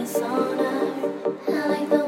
Arizona. I like the